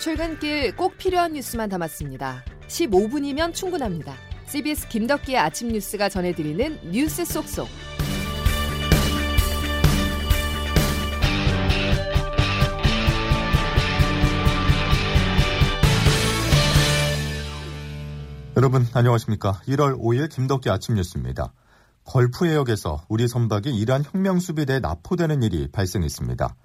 출근길 꼭 필요한 뉴스만 담았습니다. 15분이면 충분합니다. CBS 김덕기의 아침 뉴스가 전해드리는 뉴스 속속. 여러분 안녕하십니까. 1월 5일 김덕기 아침 뉴스입니다. 걸프 해역에서 우리 선박이 이란 혁명수비대에 나포되는 일이 발생했습니다.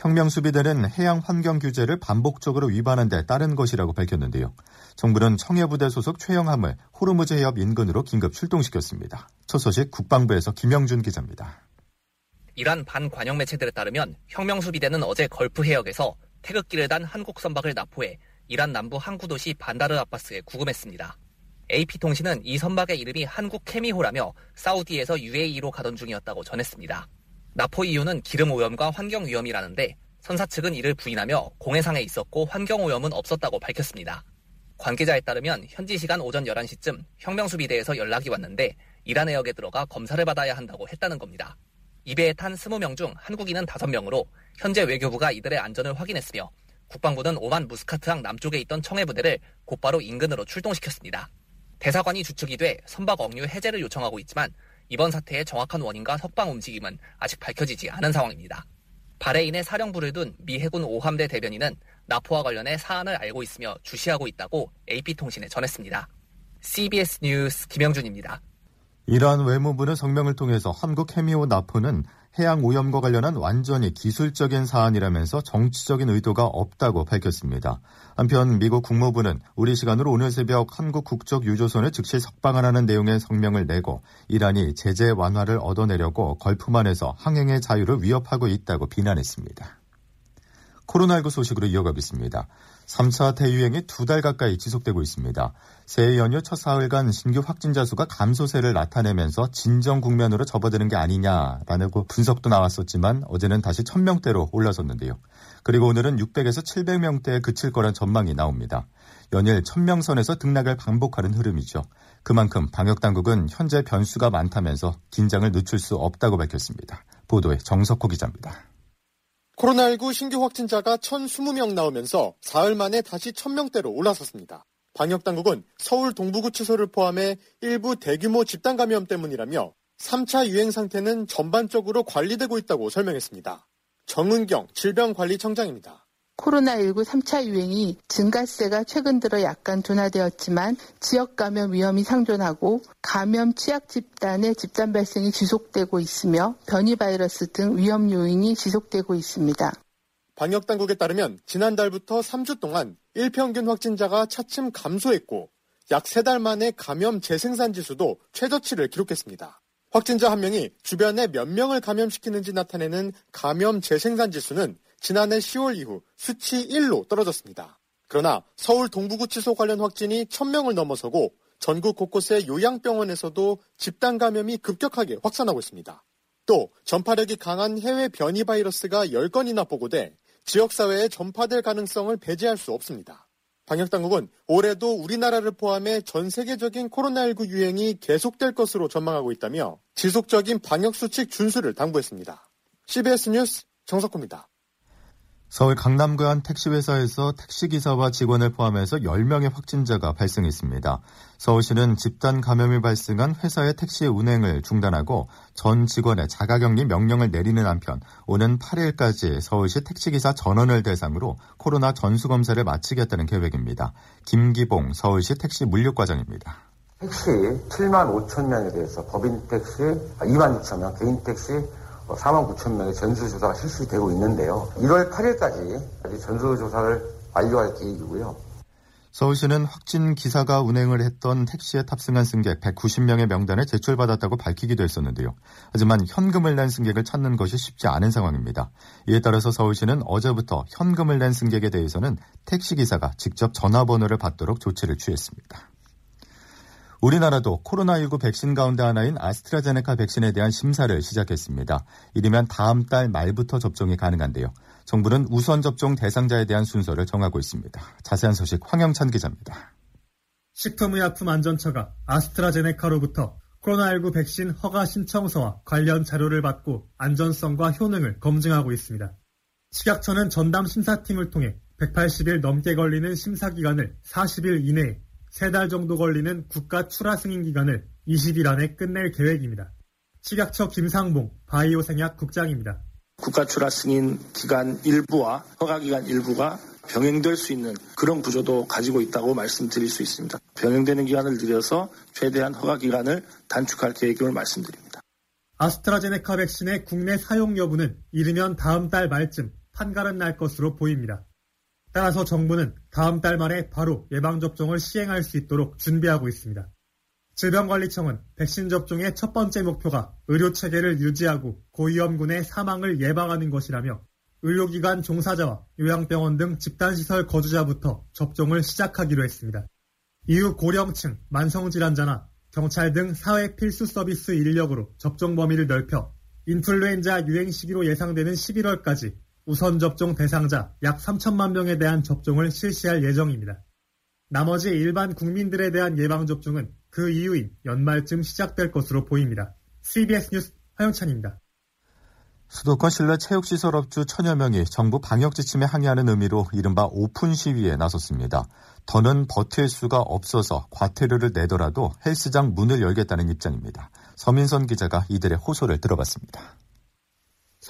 혁명수비대는 해양 환경 규제를 반복적으로 위반한 데 따른 것이라고 밝혔는데요. 정부는 청해부대 소속 최영함을 호르무즈 해협 인근으로 긴급 출동시켰습니다. 첫 소식 국방부에서 김영준 기자입니다. 이란 반관영 매체들에 따르면 혁명수비대는 어제 걸프 해역에서 태극기를 단 한국 선박을 나포해 이란 남부 항구 도시 반다르 아바스에 구금했습니다. AP통신은 이 선박의 이름이 한국 케미호라며 사우디에서 UAE로 가던 중이었다고 전했습니다. 납포 이유는 기름 오염과 환경 위험이라는데 선사 측은 이를 부인하며 공해상에 있었고 환경 오염은 없었다고 밝혔습니다. 관계자에 따르면 현지 시간 오전 11시쯤 혁명수비대에서 연락이 왔는데 이란 해역에 들어가 검사를 받아야 한다고 했다는 겁니다. 이 배에 탄 20명 중 한국인은 5명으로 현재 외교부가 이들의 안전을 확인했으며 국방부는 오만 무스카트항 남쪽에 있던 청해부대를 곧바로 인근으로 출동시켰습니다. 대사관이 주축이 돼 선박 억류 해제를 요청하고 있지만 이번 사태의 정확한 원인과 석방 움직임은 아직 밝혀지지 않은 상황입니다. 바레인의 사령부를 둔 미 해군 5함대 대변인은 나포와 관련해 사안을 알고 있으며 주시하고 있다고 AP통신에 전했습니다. CBS 뉴스 김영준입니다. 이란 외무부는 성명을 통해서 한국 해미호 나포는 해양 오염과 관련한 완전히 기술적인 사안이라면서 정치적인 의도가 없다고 밝혔습니다. 한편 미국 국무부는 우리 시간으로 오늘 새벽 한국 국적 유조선을 즉시 석방하라는 내용의 성명을 내고 이란이 제재 완화를 얻어내려고 걸프만에서 항행의 자유를 위협하고 있다고 비난했습니다. 코로나19 소식으로 이어가겠습니다. 3차 대유행이 두 달 가까이 지속되고 있습니다. 새해 연휴 첫 사흘간 신규 확진자 수가 감소세를 나타내면서 진정 국면으로 접어드는 게 아니냐라는 분석도 나왔었지만 어제는 다시 1000명대로 올라섰는데요. 그리고 오늘은 600에서 700명대에 그칠 거란 전망이 나옵니다. 연일 1000명 선에서 등락을 반복하는 흐름이죠. 그만큼 방역당국은 현재 변수가 많다면서 긴장을 늦출 수 없다고 밝혔습니다. 보도에 정석호 기자입니다. 코로나19 신규 확진자가 1,020명 나오면서 사흘 만에 다시 1,000명대로 올라섰습니다. 방역당국은 서울 동부구치소를 포함해 일부 대규모 집단 감염 때문이라며 3차 유행 상태는 전반적으로 관리되고 있다고 설명했습니다. 정은경 질병관리청장입니다. 코로나19 3차 유행이 증가세가 최근 들어 약간 둔화되었지만 지역 감염 위험이 상존하고 감염 취약 집단의 집단 발생이 지속되고 있으며 변이 바이러스 등 위험 요인이 지속되고 있습니다. 방역 당국에 따르면 지난달부터 3주 동안 일평균 확진자가 차츰 감소했고 약 3달 만에 감염 재생산 지수도 최저치를 기록했습니다. 확진자 한 명이 주변에 몇 명을 감염시키는지 나타내는 감염 재생산 지수는 지난해 10월 이후 수치 1로 떨어졌습니다. 그러나 서울 동부구치소 관련 확진이 1000명을 넘어서고 전국 곳곳의 요양병원에서도 집단 감염이 급격하게 확산하고 있습니다. 또 전파력이 강한 해외 변이 바이러스가 10건이나 보고돼 지역사회에 전파될 가능성을 배제할 수 없습니다. 방역당국은 올해도 우리나라를 포함해 전 세계적인 코로나19 유행이 계속될 것으로 전망하고 있다며 지속적인 방역수칙 준수를 당부했습니다. CBS 뉴스 정석호입니다. 서울 강남구 한 택시회사에서 택시기사와 직원을 포함해서 10명의 확진자가 발생했습니다. 서울시는 집단 감염이 발생한 회사의 택시 운행을 중단하고 전 직원의 자가격리 명령을 내리는 한편 오는 8일까지 서울시 택시기사 전원을 대상으로 코로나 전수검사를 마치겠다는 계획입니다. 김기봉 서울시 택시 물류과장입니다. 택시 7만 5천 명에 대해서 법인 택시 2만 6천 명, 개인 택시 4만 뭐 9천 명의 전수조사가 실시되고 있는데요. 1월 8일까지 전수조사를 완료할 계획이고요. 서울시는 확진 기사가 운행을 했던 택시에 탑승한 승객 190명의 명단을 제출받았다고 밝히기도 했었는데요. 하지만 현금을 낸 승객을 찾는 것이 쉽지 않은 상황입니다. 이에 따라서 서울시는 어제부터 현금을 낸 승객에 대해서는 택시기사가 직접 전화번호를 받도록 조치를 취했습니다. 우리나라도 코로나19 백신 가운데 하나인 아스트라제네카 백신에 대한 심사를 시작했습니다. 이르면 다음 달 말부터 접종이 가능한데요. 정부는 우선 접종 대상자에 대한 순서를 정하고 있습니다. 자세한 소식 황영찬 기자입니다. 식품의약품안전처가 아스트라제네카로부터 코로나19 백신 허가 신청서와 관련 자료를 받고 안전성과 효능을 검증하고 있습니다. 식약처는 전담 심사팀을 통해 180일 넘게 걸리는 심사 기간을 40일 이내에, 3달 정도 걸리는 국가 출하 승인 기간을 20일 안에 끝낼 계획입니다. 식약처 김상봉 바이오 생약 국장입니다. 국가 출하 승인 기간 일부와 허가 기간 일부가 병행될 수 있는 그런 구조도 가지고 있다고 말씀드릴 수 있습니다. 병행되는 기간을 늘려서 최대한 허가 기간을 단축할 계획임을 말씀드립니다. 아스트라제네카 백신의 국내 사용 여부는 이르면 다음 달 말쯤 판가름 날 것으로 보입니다. 따라서 정부는 다음 달 말에 바로 예방접종을 시행할 수 있도록 준비하고 있습니다. 질병관리청은 백신 접종의 첫 번째 목표가 의료체계를 유지하고 고위험군의 사망을 예방하는 것이라며 의료기관 종사자와 요양병원 등 집단시설 거주자부터 접종을 시작하기로 했습니다. 이후 고령층, 만성질환자나 경찰 등 사회 필수 서비스 인력으로 접종 범위를 넓혀 인플루엔자 유행 시기로 예상되는 11월까지 우선 접종 대상자 약 3천만 명에 대한 접종을 실시할 예정입니다. 나머지 일반 국민들에 대한 예방접종은 그 이후인 연말쯤 시작될 것으로 보입니다. CBS 뉴스 화영찬입니다. 수도권 실내 체육시설 업주 천여 명이 정부 방역 지침에 항의하는 의미로 이른바 오픈 시위에 나섰습니다. 더는 버틸 수가 없어서 과태료를 내더라도 헬스장 문을 열겠다는 입장입니다. 서민선 기자가 이들의 호소를 들어봤습니다.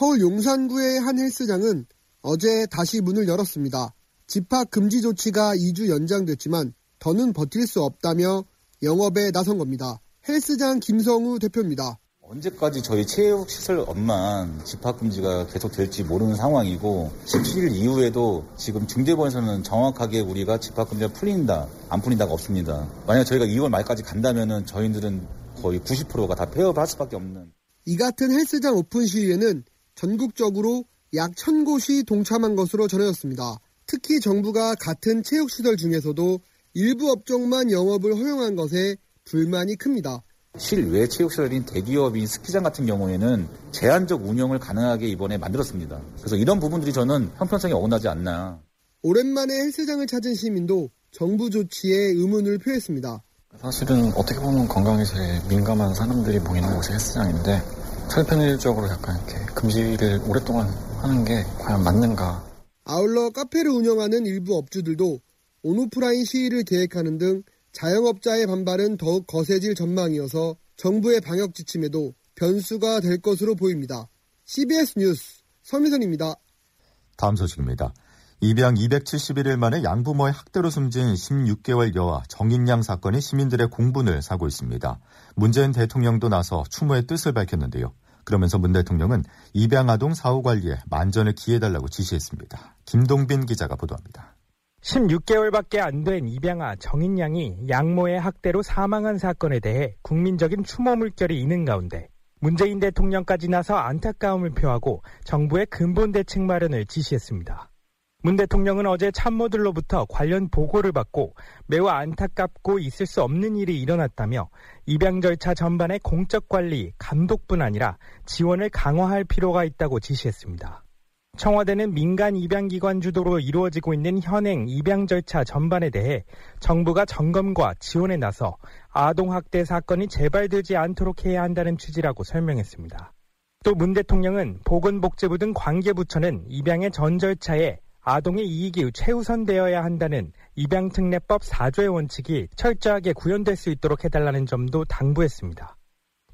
서울 용산구의 한 헬스장은 어제 다시 문을 열었습니다. 집합 금지 조치가 2주 연장됐지만 더는 버틸 수 없다며 영업에 나선 겁니다. 헬스장 김성우 대표입니다. 언제까지 저희 체육 시설 업만 집합 금지가 계속 될지 모르는 상황이고 17일 이후에도 지금 중대본에서는 정확하게 우리가 집합 금지가 풀린다 안 풀린다가 없습니다. 만약 저희가 2월 말까지 간다면 저희들은 거의 90%가 다 폐업할 수밖에 없는 이 같은 헬스장 오픈 시위에는 전국적으로 약 1000곳이 동참한 것으로 전해졌습니다. 특히 정부가 같은 체육시설 중에서도 일부 업종만 영업을 허용한 것에 불만이 큽니다. 실외 체육시설인 대기업인 스키장 같은 경우에는 제한적 운영을 가능하게 이번에 만들었습니다. 그래서 이런 부분들이 저는 형평성에 어긋나지 않나. 오랜만에 헬스장을 찾은 시민도 정부 조치에 의문을 표했습니다. 사실은 어떻게 보면 건강에 제일 민감한 사람들이 모이는 곳이 헬스장인데 편의적으로 약간 이렇게 금지를 오랫동안 하는 게 과연 맞는가 아울러 카페를 운영하는 일부 업주들도 온오프라인 시위를 계획하는 등 자영업자의 반발은 더욱 거세질 전망이어서 정부의 방역 지침에도 변수가 될 것으로 보입니다. CBS 뉴스 서미선입니다. 다음 소식입니다. 입양 271일 만에 양부모의 학대로 숨진 16개월 여아 정인양 사건이 시민들의 공분을 사고 있습니다. 문재인 대통령도 나서 추모의 뜻을 밝혔는데요. 그러면서 문 대통령은 입양아동 사후 관리에 만전을 기해달라고 지시했습니다. 김동빈 기자가 보도합니다. 16개월밖에 안 된 입양아 정인양이 양모의 학대로 사망한 사건에 대해 국민적인 추모 물결이 있는 가운데 문재인 대통령까지 나서 안타까움을 표하고 정부의 근본 대책 마련을 지시했습니다. 문 대통령은 어제 참모들로부터 관련 보고를 받고 매우 안타깝고 있을 수 없는 일이 일어났다며 입양 절차 전반의 공적 관리, 감독뿐 아니라 지원을 강화할 필요가 있다고 지시했습니다. 청와대는 민간 입양기관 주도로 이루어지고 있는 현행 입양 절차 전반에 대해 정부가 점검과 지원에 나서 아동학대 사건이 재발되지 않도록 해야 한다는 취지라고 설명했습니다. 또 문 대통령은 보건복지부 등 관계부처는 입양의 전 절차에 아동의 이익이 최우선되어야 한다는 입양특례법 4조의 원칙이 철저하게 구현될 수 있도록 해달라는 점도 당부했습니다.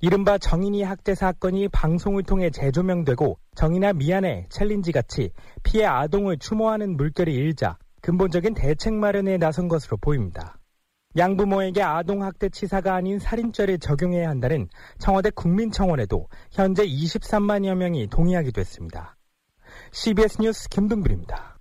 이른바 정인이 학대 사건이 방송을 통해 재조명되고 정인아 미안해 챌린지 같이 피해 아동을 추모하는 물결이 일자 근본적인 대책 마련에 나선 것으로 보입니다. 양부모에게 아동학대 치사가 아닌 살인죄를 적용해야 한다는 청와대 국민청원에도 현재 23만여 명이 동의하기도 했습니다. CBS 뉴스 김동빈입니다.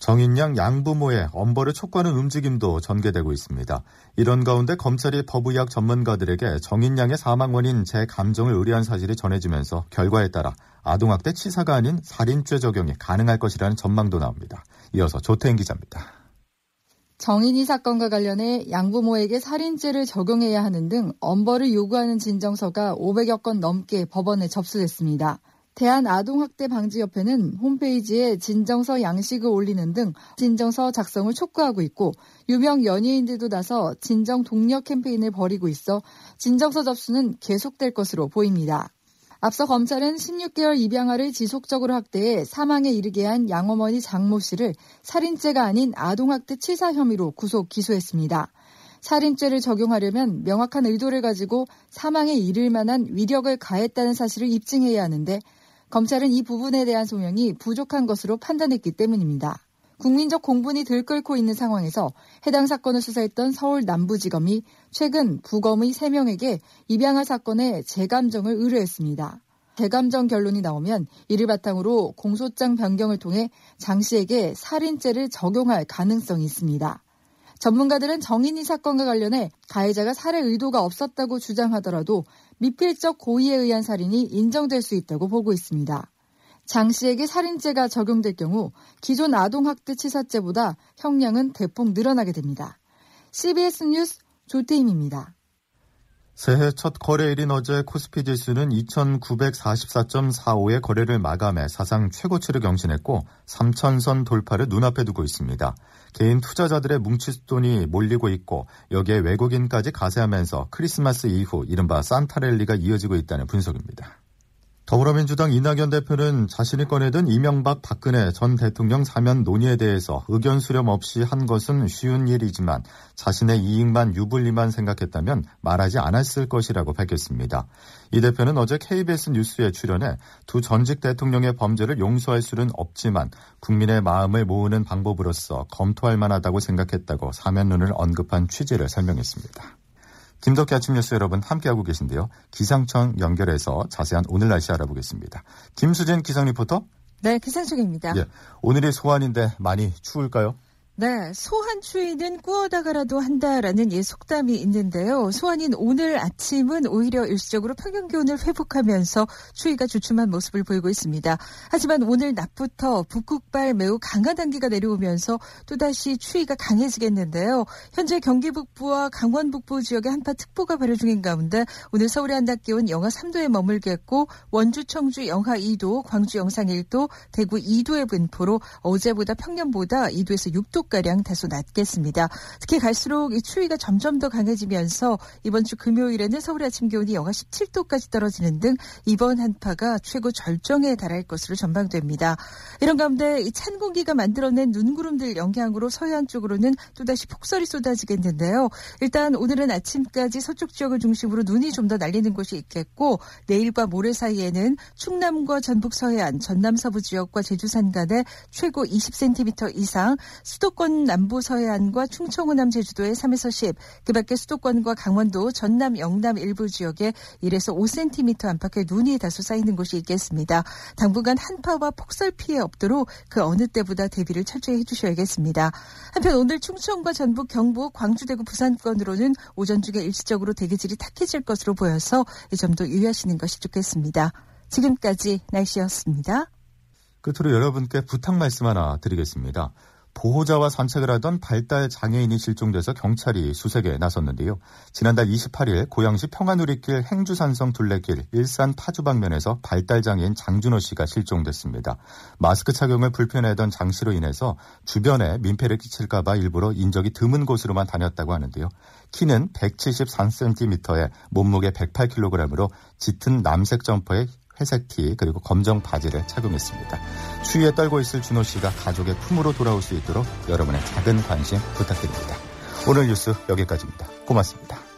정인양 양부모의 엄벌을 촉구하는 움직임도 전개되고 있습니다. 이런 가운데 검찰이 법의학 전문가들에게 정인양의 사망 원인 재감정을 의뢰한 사실이 전해지면서 결과에 따라 아동학대 치사가 아닌 살인죄 적용이 가능할 것이라는 전망도 나옵니다. 이어서 조태인 기자입니다. 정인이 사건과 관련해 양부모에게 살인죄를 적용해야 하는 등 엄벌을 요구하는 진정서가 500여 건 넘게 법원에 접수됐습니다. 대한아동학대방지협회는 홈페이지에 진정서 양식을 올리는 등 진정서 작성을 촉구하고 있고 유명 연예인들도 나서 진정 동력 캠페인을 벌이고 있어 진정서 접수는 계속될 것으로 보입니다. 앞서 검찰은 16개월 입양아를 지속적으로 학대해 사망에 이르게 한 양어머니 장모 씨를 살인죄가 아닌 아동학대 치사 혐의로 구속 기소했습니다. 살인죄를 적용하려면 명확한 의도를 가지고 사망에 이를 만한 위력을 가했다는 사실을 입증해야 하는데 검찰은 이 부분에 대한 소명이 부족한 것으로 판단했기 때문입니다. 국민적 공분이 들끓고 있는 상황에서 해당 사건을 수사했던 서울 남부지검이 최근 부검의 3명에게 입양아 사건의 재감정을 의뢰했습니다. 재감정 결론이 나오면 이를 바탕으로 공소장 변경을 통해 장 씨에게 살인죄를 적용할 가능성이 있습니다. 전문가들은 정인이 사건과 관련해 가해자가 살해 의도가 없었다고 주장하더라도 미필적 고의에 의한 살인이 인정될 수 있다고 보고 있습니다. 장 씨에게 살인죄가 적용될 경우 기존 아동학대 치사죄보다 형량은 대폭 늘어나게 됩니다. CBS 뉴스 조태임입니다. 새해 첫 거래일인 어제 코스피 지수는 2944.45의 거래를 마감해 사상 최고치를 경신했고 3천선 돌파를 눈앞에 두고 있습니다. 개인 투자자들의 뭉칫돈이 몰리고 있고 여기에 외국인까지 가세하면서 크리스마스 이후 이른바 산타랠리가 이어지고 있다는 분석입니다. 더불어민주당 이낙연 대표는 자신이 꺼내든 이명박 박근혜 전 대통령 사면 논의에 대해서 의견 수렴 없이 한 것은 쉬운 일이지만 자신의 이익만 유불리만 생각했다면 말하지 않았을 것이라고 밝혔습니다. 이 대표는 어제 KBS 뉴스에 출연해 두 전직 대통령의 범죄를 용서할 수는 없지만 국민의 마음을 모으는 방법으로서 검토할 만하다고 생각했다고 사면론을 언급한 취지를 설명했습니다. 김덕기 아침 뉴스 여러분 함께하고 계신데요. 기상청 연결해서 자세한 오늘 날씨 알아보겠습니다. 김수진 기상 리포터. 네, 기상청입니다. 예, 오늘이 소환인데 많이 추울까요? 네, 소한 추위는 꾸어다가라도 한다라는 예 속담이 있는데요. 소한인 오늘 아침은 오히려 일시적으로 평균 기온을 회복하면서 추위가 주춤한 모습을 보이고 있습니다. 하지만 오늘 낮부터 북극발 매우 강한 단기가 내려오면서 또다시 추위가 강해지겠는데요. 현재 경기 북부와 강원 북부 지역에 한파 특보가 발효 중인 가운데 오늘 서울의 한낮 기온 영하 3도에 머물겠고 원주 청주 영하 2도, 광주 영상 1도, 대구 2도의 분포로 어제보다 평년보다 2도에서 6도 가량 다소 낮겠습니다. 특히 갈수록 이 추위가 점점 더 강해지면서 이번 주 금요일에는 서울 아침 기온이 영하 17도까지 떨어지는 등 이번 한파가 최고 절정에 달할 것으로 전망됩니다. 이런 가운데 이찬 공기가 만들어낸 눈구름들 영향으로 서해안 쪽으로는 또다시 폭설이 쏟아지겠는데요. 일단 오늘은 아침까지 서쪽 지역을 중심으로 눈이 좀 더 날리는 곳이 있겠고 내일과 모레 사이에는 충남과 전북 서해안, 전남 서부 지역과 제주산 간에 최고 20cm 이상 수도권 수도권 남부 서해안과 충청 호남 제주도에 3에서 10, 그 밖에 수도권과 강원도, 전남, 영남 일부 지역에 1에서 5cm 안팎의 눈이 다소 쌓이는 곳이 있겠습니다. 당분간 한파와 폭설 피해 없도록 그 어느 때보다 대비를 철저히 해주셔야겠습니다. 한편 오늘 충청과 전북, 경북, 광주, 대구, 부산권으로는 오전 중에 일시적으로 대기질이 탁해질 것으로 보여서 이 점도 유의하시는 것이 좋겠습니다. 지금까지 날씨였습니다. 끝으로 여러분께 부탁 말씀 하나 드리겠습니다. 보호자와 산책을 하던 발달 장애인이 실종돼서 경찰이 수색에 나섰는데요. 지난달 28일 고양시 평화누리길 행주산성 둘레길 일산 파주 방면에서 발달 장애인 장준호 씨가 실종됐습니다. 마스크 착용을 불편해하던 장 씨로 인해서 주변에 민폐를 끼칠까봐 일부러 인적이 드문 곳으로만 다녔다고 하는데요. 키는 173cm에 몸무게 108kg으로 짙은 남색 점퍼에 회색 티 그리고 검정 바지를 착용했습니다. 추위에 떨고 있을 준호 씨가 가족의 품으로 돌아올 수 있도록 여러분의 작은 관심 부탁드립니다. 오늘 뉴스 여기까지입니다. 고맙습니다.